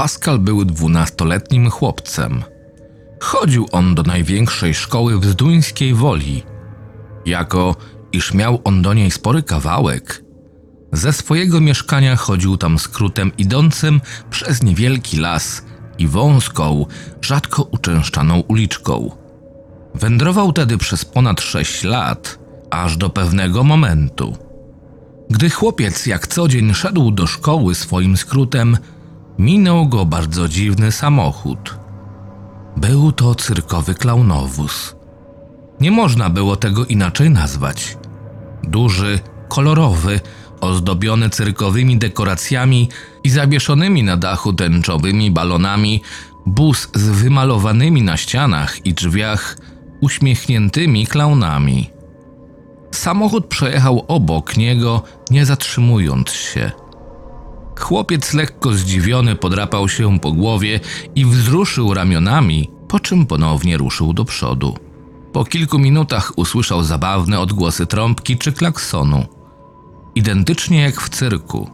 Pascal był dwunastoletnim chłopcem. Chodził on do największej szkoły w Zduńskiej Woli. Jako iż miał on do niej spory kawałek, ze swojego mieszkania chodził tam skrótem idącym przez niewielki las i wąską, rzadko uczęszczaną uliczką. Wędrował tedy przez ponad sześć lat, aż do pewnego momentu. Gdy chłopiec jak co dzień szedł do szkoły swoim skrótem, minął go bardzo dziwny samochód. Był to cyrkowy klaunowóz. Nie można było tego inaczej nazwać. Duży, kolorowy, ozdobiony cyrkowymi dekoracjami i zawieszonymi na dachu tęczowymi balonami, bus z wymalowanymi na ścianach i drzwiach uśmiechniętymi klaunami. Samochód przejechał obok niego, nie zatrzymując się. Chłopiec lekko zdziwiony podrapał się po głowie i wzruszył ramionami, po czym ponownie ruszył do przodu. Po kilku minutach usłyszał zabawne odgłosy trąbki czy klaksonu. Identycznie jak w cyrku.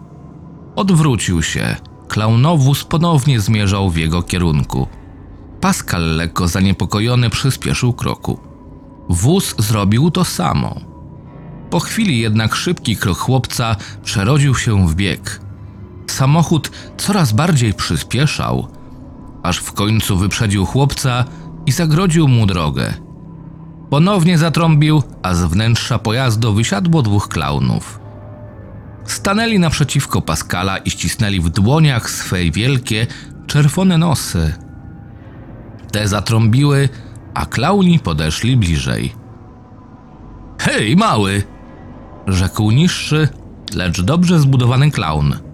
Odwrócił się. Klaunowóz ponownie zmierzał w jego kierunku. Pascal lekko zaniepokojony przyspieszył kroku. Wóz zrobił to samo. Po chwili jednak szybki krok chłopca przerodził się w bieg. Samochód coraz bardziej przyspieszał, aż w końcu wyprzedził chłopca i zagrodził mu drogę. Ponownie zatrąbił, a z wnętrza pojazdu wysiadło dwóch klaunów. Stanęli naprzeciwko Pascala i ścisnęli w dłoniach swe wielkie, czerwone nosy. Te zatrąbiły, a klauni podeszli bliżej. Hej, mały! rzekł niższy, lecz dobrze zbudowany klaun.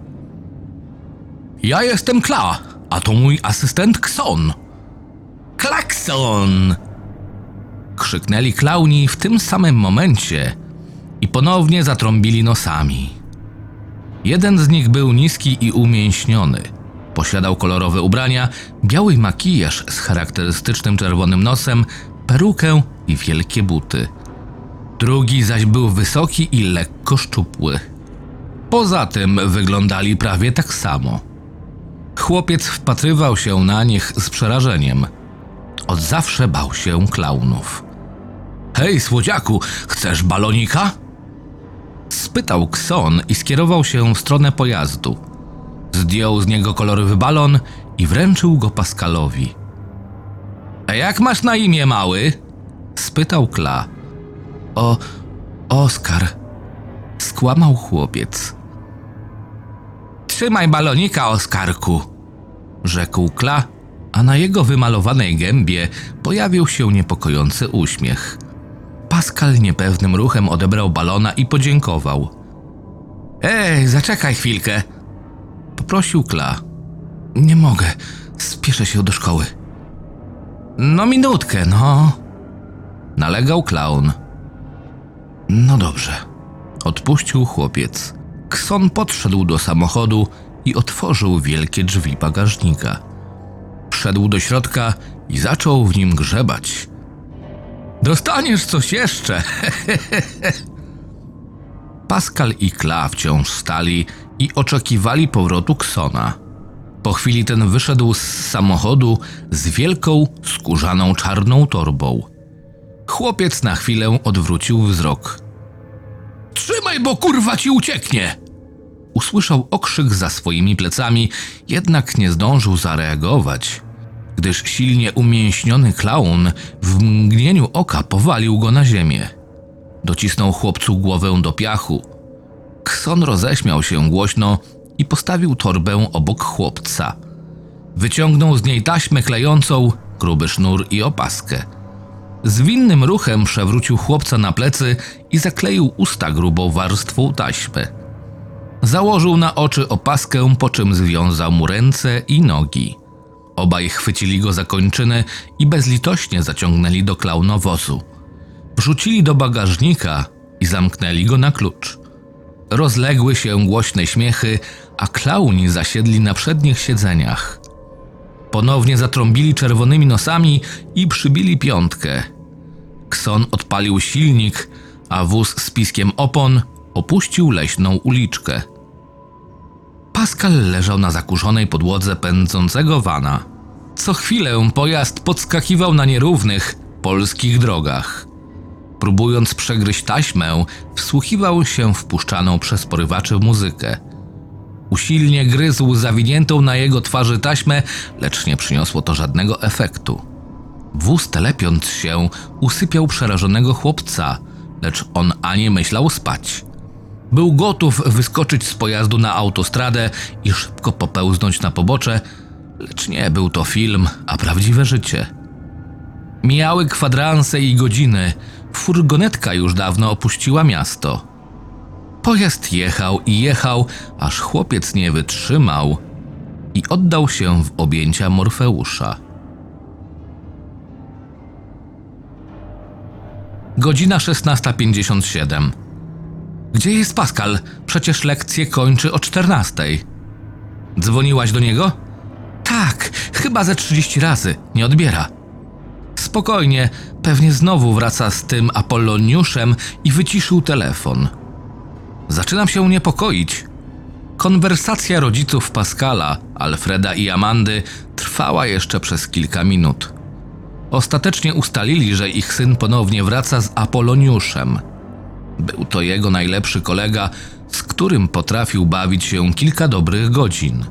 Ja jestem Kla, a to mój asystent Kson. Klakson! Krzyknęli klauni w tym samym momencie i ponownie zatrąbili nosami. Jeden z nich był niski i umięśniony. Posiadał kolorowe ubrania, biały makijaż z charakterystycznym czerwonym nosem, perukę i wielkie buty. Drugi zaś był wysoki i lekko szczupły. Poza tym wyglądali prawie tak samo. Chłopiec wpatrywał się na nich z przerażeniem. Od zawsze bał się klaunów. Hej, słodziaku, chcesz balonika? Spytał Kson i skierował się w stronę pojazdu. Zdjął z niego kolorowy balon i wręczył go Pascalowi. A jak masz na imię, mały? spytał Kla. O, Oskar. Skłamał chłopiec. Trzymaj balonika, Oskarku, rzekł Kla, a na jego wymalowanej gębie pojawił się niepokojący uśmiech. Pascal niepewnym ruchem odebrał balona i podziękował. Ej, zaczekaj chwilkę, poprosił Kla. Nie mogę, spieszę się do szkoły. No minutkę, no. Nalegał klaun. No dobrze. Odpuścił chłopiec. Kson podszedł do samochodu i otworzył wielkie drzwi bagażnika. Wszedł do środka i zaczął w nim grzebać. Dostaniesz coś jeszcze! Pascal i Kla wciąż stali i oczekiwali powrotu Ksona. Po chwili ten wyszedł z samochodu z wielką, skórzaną czarną torbą. Chłopiec na chwilę odwrócił wzrok. Trzymaj, bo kurwa ci ucieknie! Usłyszał okrzyk za swoimi plecami, jednak nie zdążył zareagować, gdyż silnie umięśniony klaun w mgnieniu oka powalił go na ziemię. Docisnął chłopcu głowę do piachu. Kson roześmiał się głośno i postawił torbę obok chłopca. Wyciągnął z niej taśmę klejącą, gruby sznur i opaskę. Zwinnym ruchem przewrócił chłopca na plecy i zakleił usta grubą warstwą taśmy. Założył na oczy opaskę, po czym związał mu ręce i nogi. Obaj chwycili go za kończyny i bezlitośnie zaciągnęli do klaunowozu. Wrzucili do bagażnika i zamknęli go na klucz. Rozległy się głośne śmiechy, a klauni zasiedli na przednich siedzeniach. Ponownie zatrąbili czerwonymi nosami i przybili piątkę. Kson odpalił silnik, a wóz z piskiem opon opuścił leśną uliczkę. Pascal leżał na zakurzonej podłodze pędzącego wana. Co chwilę pojazd podskakiwał na nierównych polskich drogach. Próbując przegryźć taśmę, wsłuchiwał się w puszczaną przez porywaczy muzykę. Usilnie gryzł zawiniętą na jego twarzy taśmę, lecz nie przyniosło to żadnego efektu. Wóz telepiąc się, usypiał przerażonego chłopca, lecz on ani myślał spać. Był gotów wyskoczyć z pojazdu na autostradę i szybko popełznąć na pobocze, lecz nie był to film, a prawdziwe życie. Mijały kwadranse i godziny, furgonetka już dawno opuściła miasto. Pojazd jechał i jechał, aż chłopiec nie wytrzymał i oddał się w objęcia Morfeusza. Godzina 16.57. Gdzie jest Pascal? Przecież lekcję kończy o 14. Dzwoniłaś do niego? Tak, chyba ze 30 razy. Nie odbiera. Spokojnie, pewnie znowu wraca z tym Apolloniuszem i wyciszył telefon. Zaczynam się niepokoić. Konwersacja rodziców Pascala, Alfreda i Amandy trwała jeszcze przez kilka minut. Ostatecznie ustalili, że ich syn ponownie wraca z Apoloniuszem. Był to jego najlepszy kolega, z którym potrafił bawić się kilka dobrych godzin.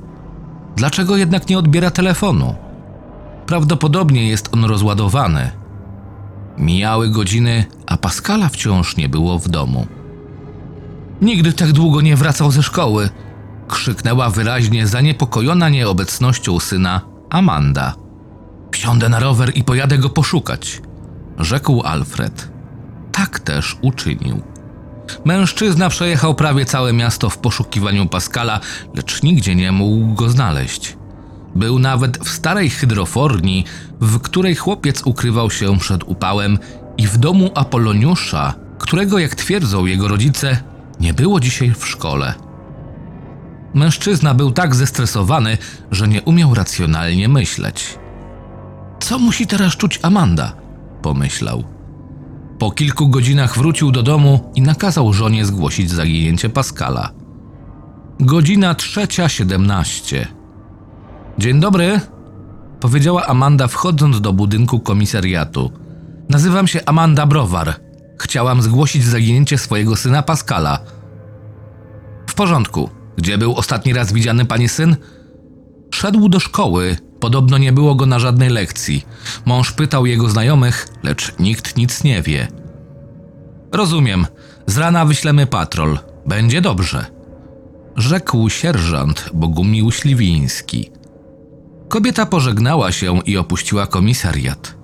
Dlaczego jednak nie odbiera telefonu? Prawdopodobnie jest on rozładowany. Mijały godziny, a Pascala wciąż nie było w domu. Nigdy tak długo nie wracał ze szkoły, krzyknęła wyraźnie zaniepokojona nieobecnością syna Amanda. Wsiądę na rower i pojadę go poszukać, rzekł Alfred. Tak też uczynił. Mężczyzna przejechał prawie całe miasto w poszukiwaniu Pascala, lecz nigdzie nie mógł go znaleźć. Był nawet w starej hydroforni, w której chłopiec ukrywał się przed upałem, i w domu Apoloniusza, którego, jak twierdzą jego rodzice, nie było dzisiaj w szkole. Mężczyzna był tak zestresowany, że nie umiał racjonalnie myśleć. Co musi teraz czuć Amanda? pomyślał. Po kilku godzinach wrócił do domu i nakazał żonie zgłosić zaginięcie Pascala. Godzina trzecia siedemnaście. Dzień dobry, powiedziała Amanda wchodząc do budynku komisariatu. Nazywam się Amanda Browar. Chciałam zgłosić zaginięcie swojego syna Pascala. W porządku. Gdzie był ostatni raz widziany pani syn? Szedł do szkoły. Podobno nie było go na żadnej lekcji. Mąż pytał jego znajomych, lecz nikt nic nie wie. Rozumiem. Z rana wyślemy patrol. Będzie dobrze. Rzekł sierżant Bogumił Śliwiński. Kobieta pożegnała się i opuściła komisariat.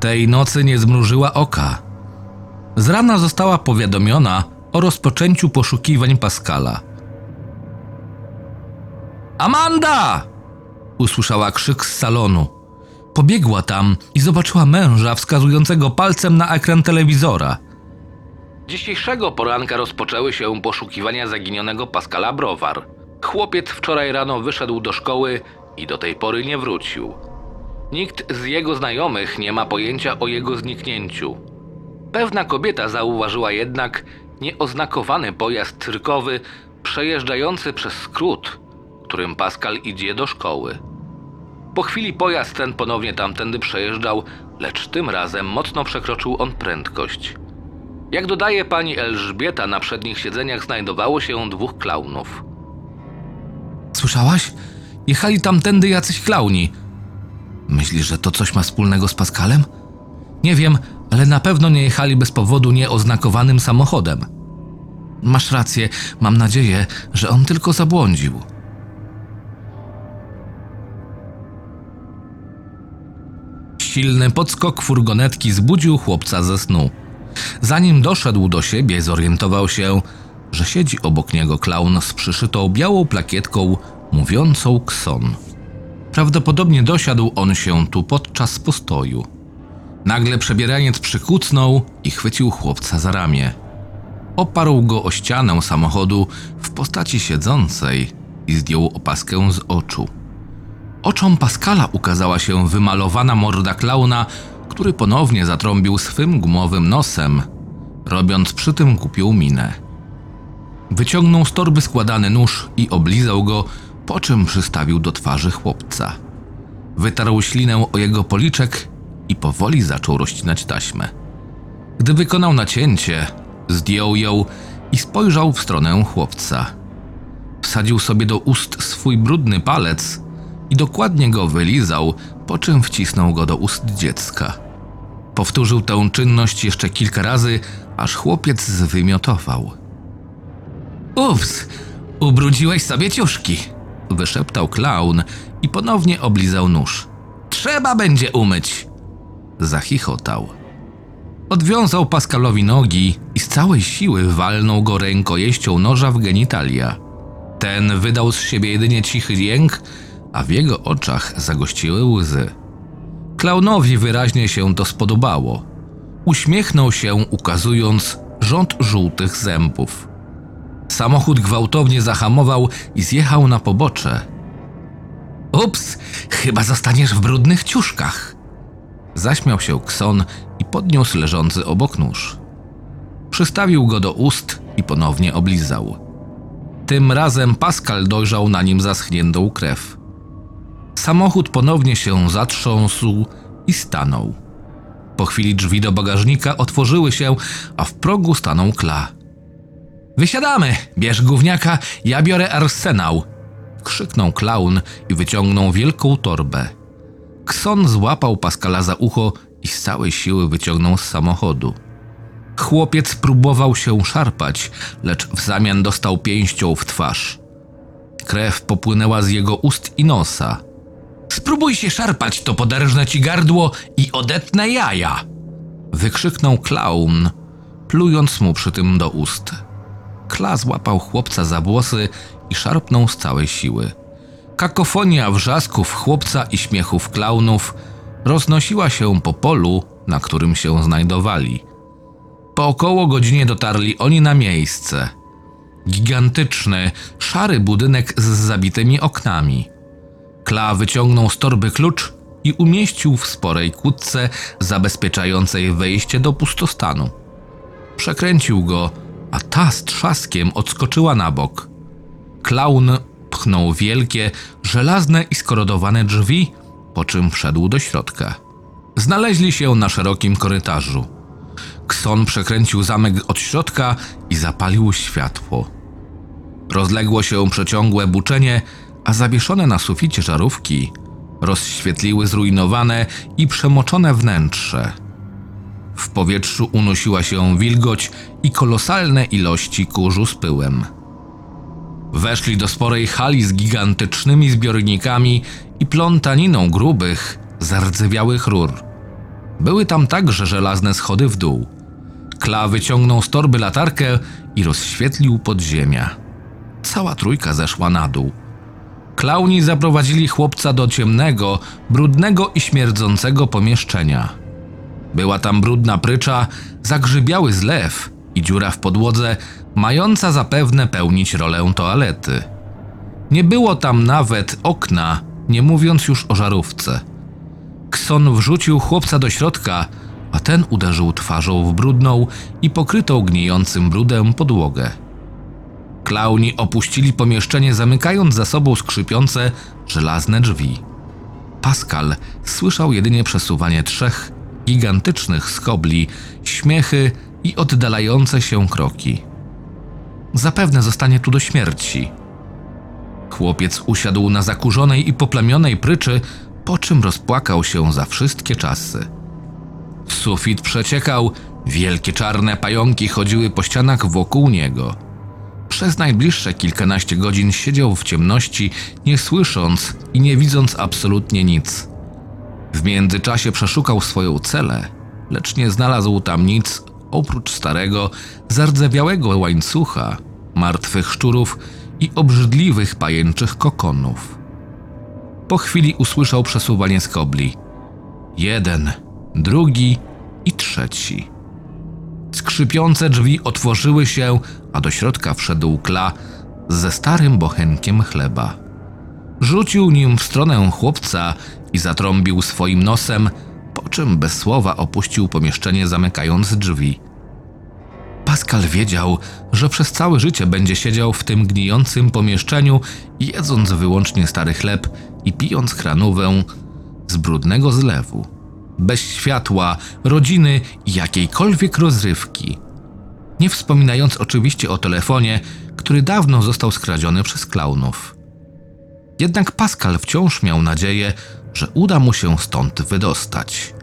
Tej nocy nie zmrużyła oka. Z rana została powiadomiona o rozpoczęciu poszukiwań Pascala. Amanda! Usłyszała krzyk z salonu. Pobiegła tam i zobaczyła męża wskazującego palcem na ekran telewizora. Dzisiejszego poranka rozpoczęły się poszukiwania zaginionego Pascala Browar. Chłopiec wczoraj rano wyszedł do szkoły i do tej pory nie wrócił. Nikt z jego znajomych nie ma pojęcia o jego zniknięciu. Pewna kobieta zauważyła jednak nieoznakowany pojazd cyrkowy przejeżdżający przez skrót, którym Pascal idzie do szkoły. Po chwili pojazd ten ponownie tamtędy przejeżdżał, lecz tym razem mocno przekroczył on prędkość. Jak dodaje pani Elżbieta, na przednich siedzeniach znajdowało się dwóch klaunów. Słyszałaś? Jechali tamtędy jacyś klauni. Myślisz, że to coś ma wspólnego z Pascalem? Nie wiem, ale na pewno nie jechali bez powodu nieoznakowanym samochodem. Masz rację, mam nadzieję, że on tylko zabłądził. Silny podskok furgonetki zbudził chłopca ze snu. Zanim doszedł do siebie, zorientował się, że siedzi obok niego klaun z przyszytą białą plakietką mówiącą kson. Prawdopodobnie dosiadł on się tu podczas postoju. Nagle przebieraniec przykucnął i chwycił chłopca za ramię. Oparł go o ścianę samochodu w postaci siedzącej i zdjął opaskę z oczu. Oczom Pascala ukazała się wymalowana morda klauna, który ponownie zatrąbił swym gumowym nosem, robiąc przy tym głupią minę. Wyciągnął z torby składany nóż i oblizał go, po czym przystawił do twarzy chłopca. Wytarł ślinę o jego policzek i powoli zaczął rozcinać taśmę. Gdy wykonał nacięcie, zdjął ją i spojrzał w stronę chłopca. Wsadził sobie do ust swój brudny palec i dokładnie go wylizał, po czym wcisnął go do ust dziecka. Powtórzył tę czynność jeszcze kilka razy, aż chłopiec zwymiotował. Ups, ubrudziłeś sobie ciuszki, wyszeptał klaun i ponownie oblizał nóż. Trzeba będzie umyć. Zachichotał. Odwiązał Pascalowi nogi i z całej siły walnął go rękojeścią noża w genitalia. Ten wydał z siebie jedynie cichy jęk, a w jego oczach zagościły łzy. Klaunowi wyraźnie się to spodobało. Uśmiechnął się, ukazując rząd żółtych zębów. Samochód gwałtownie zahamował i zjechał na pobocze. Ups, chyba zostaniesz w brudnych ciuszkach. Zaśmiał się Kson i podniósł leżący obok nóż. Przystawił go do ust i ponownie oblizał. Tym razem Pascal dojrzał na nim zaschniętą krew. Samochód ponownie się zatrząsł i stanął. Po chwili drzwi do bagażnika otworzyły się, a w progu stanął Kla. Wysiadamy! Bierz gówniaka, ja biorę arsenał! Krzyknął klaun i wyciągnął wielką torbę. Kson złapał Pascala za ucho i z całej siły wyciągnął z samochodu. Chłopiec próbował się szarpać, lecz w zamian dostał pięścią w twarz. Krew popłynęła z jego ust i nosa. Spróbuj się szarpać, to poderżnę ci gardło i odetnę jaja! Wykrzyknął klaun, plując mu przy tym do ust. Kla złapał chłopca za włosy i szarpnął z całej siły. Kakofonia wrzasków chłopca i śmiechów klaunów roznosiła się po polu, na którym się znajdowali. Po około godzinie dotarli oni na miejsce. Gigantyczny, szary budynek z zabitymi oknami. Kla wyciągnął z torby klucz i umieścił w sporej kłódce zabezpieczającej wejście do pustostanu. Przekręcił go, a ta z trzaskiem odskoczyła na bok. Klaun pchnął wielkie, żelazne i skorodowane drzwi, po czym wszedł do środka. Znaleźli się na szerokim korytarzu. Kson przekręcił zamek od środka i zapalił światło. Rozległo się przeciągłe buczenie, a zawieszone na suficie żarówki rozświetliły zrujnowane i przemoczone wnętrze. W powietrzu unosiła się wilgoć i kolosalne ilości kurzu z pyłem. Weszli do sporej hali z gigantycznymi zbiornikami i plątaniną grubych, zardzewiałych rur. Były tam także żelazne schody w dół. Kla wyciągnął z torby latarkę i rozświetlił podziemia. Cała trójka zeszła na dół. Klauni zaprowadzili chłopca do ciemnego, brudnego i śmierdzącego pomieszczenia. Była tam brudna prycza, zagrzybiały zlew i dziura w podłodze, mająca zapewne pełnić rolę toalety. Nie było tam nawet okna, nie mówiąc już o żarówce. Kson wrzucił chłopca do środka, a ten uderzył twarzą w brudną i pokrytą gnijącym brudem podłogę. Klauni opuścili pomieszczenie, zamykając za sobą skrzypiące żelazne drzwi. Pascal słyszał jedynie przesuwanie trzech gigantycznych skobli, śmiechy i oddalające się kroki. Zapewne zostanie tu do śmierci. Chłopiec usiadł na zakurzonej i poplamionej pryczy, po czym rozpłakał się za wszystkie czasy. Sufit przeciekał, wielkie czarne pająki chodziły po ścianach wokół niego. Przez najbliższe kilkanaście godzin siedział w ciemności, nie słysząc i nie widząc absolutnie nic. W międzyczasie przeszukał swoją celę, lecz nie znalazł tam nic oprócz starego, zardzewiałego łańcucha, martwych szczurów i obrzydliwych pajęczych kokonów. Po chwili usłyszał przesuwanie skobli. Jeden, drugi i trzeci. Skrzypiące drzwi otworzyły się, a do środka wszedł Kla ze starym bochenkiem chleba. Rzucił nim w stronę chłopca i zatrąbił swoim nosem, po czym bez słowa opuścił pomieszczenie, zamykając drzwi. Pascal wiedział, że przez całe życie będzie siedział w tym gnijącym pomieszczeniu, jedząc wyłącznie stary chleb i pijąc kranówę z brudnego zlewu. Bez światła, rodziny i jakiejkolwiek rozrywki. Nie wspominając oczywiście o telefonie, który dawno został skradziony przez klaunów. Jednak Pascal wciąż miał nadzieję, że uda mu się stąd wydostać.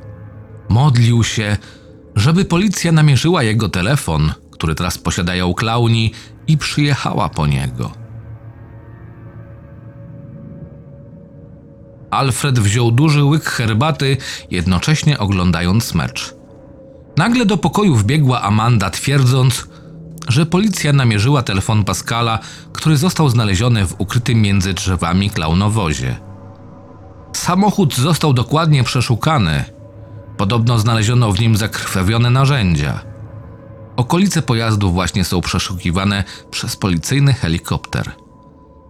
Modlił się, żeby policja namierzyła jego telefon, który teraz posiadają klauni, i przyjechała po niego. Alfred wziął duży łyk herbaty, jednocześnie oglądając mecz. Nagle do pokoju wbiegła Amanda, twierdząc, że policja namierzyła telefon Pascala, który został znaleziony w ukrytym między drzewami klaunowozie. Samochód został dokładnie przeszukany. Podobno znaleziono w nim zakrwawione narzędzia. Okolice pojazdu właśnie są przeszukiwane przez policyjny helikopter.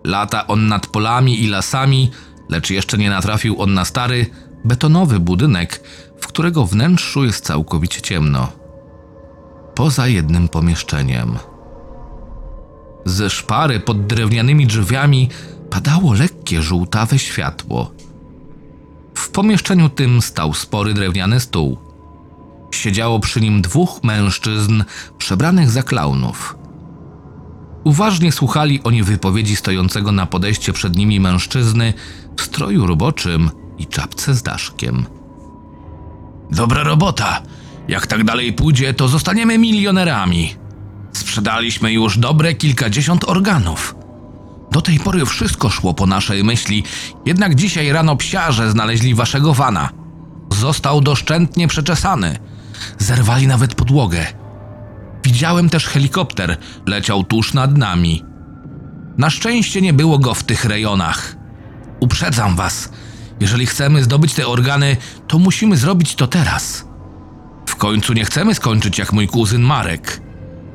Lata on nad polami i lasami, lecz jeszcze nie natrafił on na stary, betonowy budynek, w którego wnętrzu jest całkowicie ciemno. Poza jednym pomieszczeniem. Ze szpary pod drewnianymi drzwiami padało lekkie żółtawe światło. W pomieszczeniu tym stał spory drewniany stół. Siedziało przy nim dwóch mężczyzn przebranych za klaunów. Uważnie słuchali oni wypowiedzi stojącego na podejście przed nimi mężczyzny w stroju roboczym i czapce z daszkiem. Dobra robota. Jak tak dalej pójdzie, to zostaniemy milionerami. Sprzedaliśmy już dobre kilkadziesiąt organów. Do tej pory wszystko szło po naszej myśli, jednak dzisiaj rano psiarze znaleźli waszego wana. Został doszczętnie przeczesany. Zerwali nawet podłogę. Widziałem też helikopter, leciał tuż nad nami. Na szczęście nie było go w tych rejonach. Uprzedzam was, jeżeli chcemy zdobyć te organy, to musimy zrobić to teraz. W końcu nie chcemy skończyć jak mój kuzyn Marek.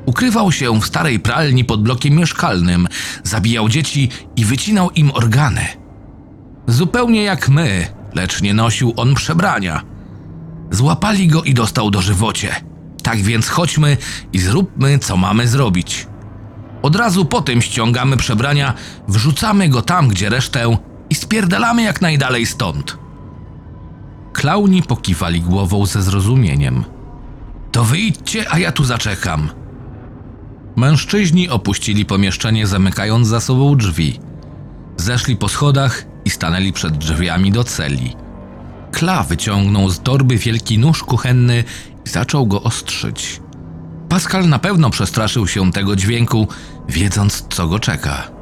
Ukrywał się w starej pralni pod blokiem mieszkalnym, zabijał dzieci i wycinał im organy. Zupełnie jak my, lecz nie nosił on przebrania. Złapali go i dostał do żywocie. Tak więc chodźmy i zróbmy, co mamy zrobić. Od razu po tym ściągamy przebrania, wrzucamy go tam, gdzie resztę i spierdalamy jak najdalej stąd. Klauni pokiwali głową ze zrozumieniem. To wyjdźcie, a ja tu zaczekam. Mężczyźni opuścili pomieszczenie, zamykając za sobą drzwi. Zeszli po schodach i stanęli przed drzwiami do celi. Kla wyciągnął z torby wielki nóż kuchenny i zaczął go ostrzyć. Pascal na pewno przestraszył się tego dźwięku, wiedząc co go czeka.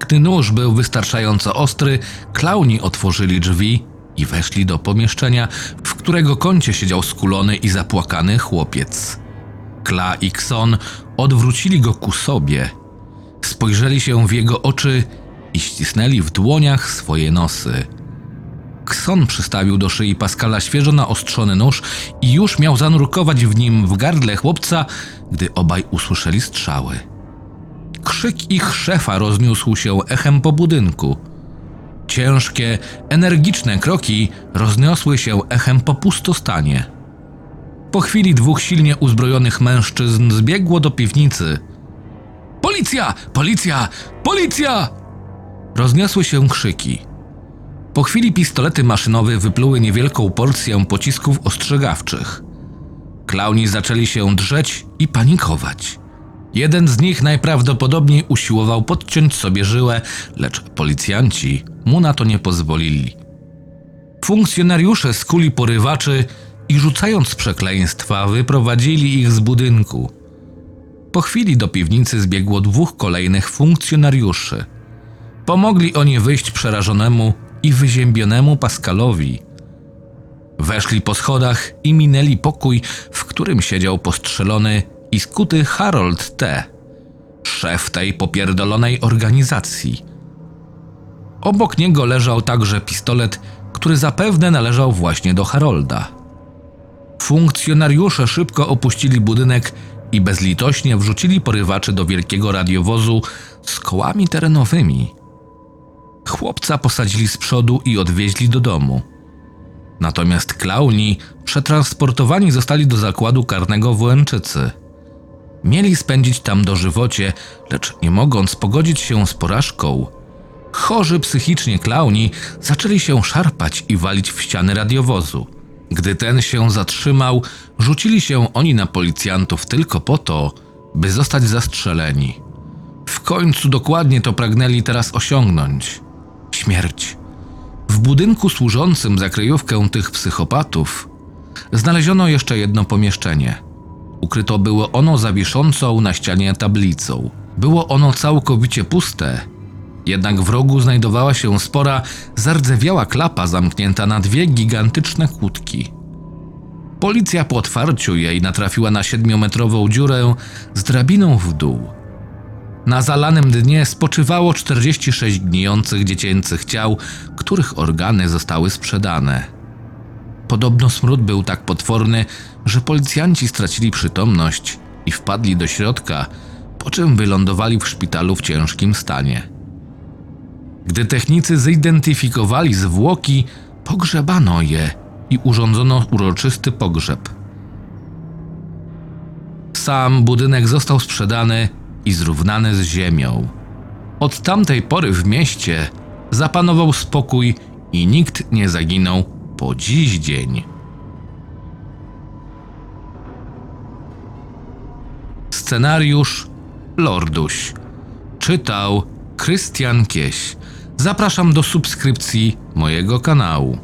Gdy nóż był wystarczająco ostry, klauni otworzyli drzwi i weszli do pomieszczenia, w którego kącie siedział skulony i zapłakany chłopiec. Kla i Kson odwrócili go ku sobie, spojrzeli się w jego oczy i ścisnęli w dłoniach swoje nosy. Kson przystawił do szyi Pascala świeżo naostrzony nóż i już miał zanurkować w nim w gardle chłopca, gdy obaj usłyszeli strzały. Krzyk ich szefa rozniósł się echem po budynku. Ciężkie, energiczne kroki rozniosły się echem po pustostanie. Po chwili dwóch silnie uzbrojonych mężczyzn zbiegło do piwnicy. Policja! Policja! Policja! Rozniosły się krzyki. Po chwili pistolety maszynowe wypluły niewielką porcję pocisków ostrzegawczych. Klauni zaczęli się drzeć i panikować. Jeden z nich najprawdopodobniej usiłował podciąć sobie żyłę, lecz policjanci mu na to nie pozwolili. Funkcjonariusze skuli porywaczy i rzucając przekleństwa wyprowadzili ich z budynku. Po chwili do piwnicy zbiegło dwóch kolejnych funkcjonariuszy. Pomogli oni wyjść przerażonemu i wyziębionemu Pascalowi. Weszli po schodach i minęli pokój, w którym siedział postrzelony i skuty Harold T., szef tej popierdolonej organizacji. Obok niego leżał także pistolet, który zapewne należał właśnie do Harolda. Funkcjonariusze szybko opuścili budynek i bezlitośnie wrzucili porywaczy do wielkiego radiowozu z kołami terenowymi. Chłopca posadzili z przodu i odwieźli do domu. Natomiast klauni przetransportowani zostali do zakładu karnego w Łęczycy. Mieli spędzić tam dożywocie, lecz nie mogąc pogodzić się z porażką, chorzy psychicznie klauni zaczęli się szarpać i walić w ściany radiowozu. Gdy ten się zatrzymał, rzucili się oni na policjantów tylko po to, by zostać zastrzeleni. W końcu dokładnie to pragnęli teraz osiągnąć śmierć. W budynku służącym za kryjówkę tych psychopatów znaleziono jeszcze jedno pomieszczenie. Ukryto było ono zawiszącą na ścianie tablicą. Było ono całkowicie puste, jednak w rogu znajdowała się spora, zardzewiała klapa zamknięta na dwie gigantyczne kłódki. Policja po otwarciu jej natrafiła na siedmiometrową dziurę z drabiną w dół. Na zalanym dnie spoczywało 46 gnijących dziecięcych ciał, których organy zostały sprzedane. Podobno smród był tak potworny, że policjanci stracili przytomność i wpadli do środka, po czym wylądowali w szpitalu w ciężkim stanie. Gdy technicy zidentyfikowali zwłoki, pogrzebano je i urządzono uroczysty pogrzeb. Sam budynek został sprzedany i zrównany z ziemią. Od tamtej pory w mieście zapanował spokój i nikt nie zaginął po dziś dzień. Scenariusz Lorduś. Czytał Krystian Kieś. Zapraszam do subskrypcji mojego kanału.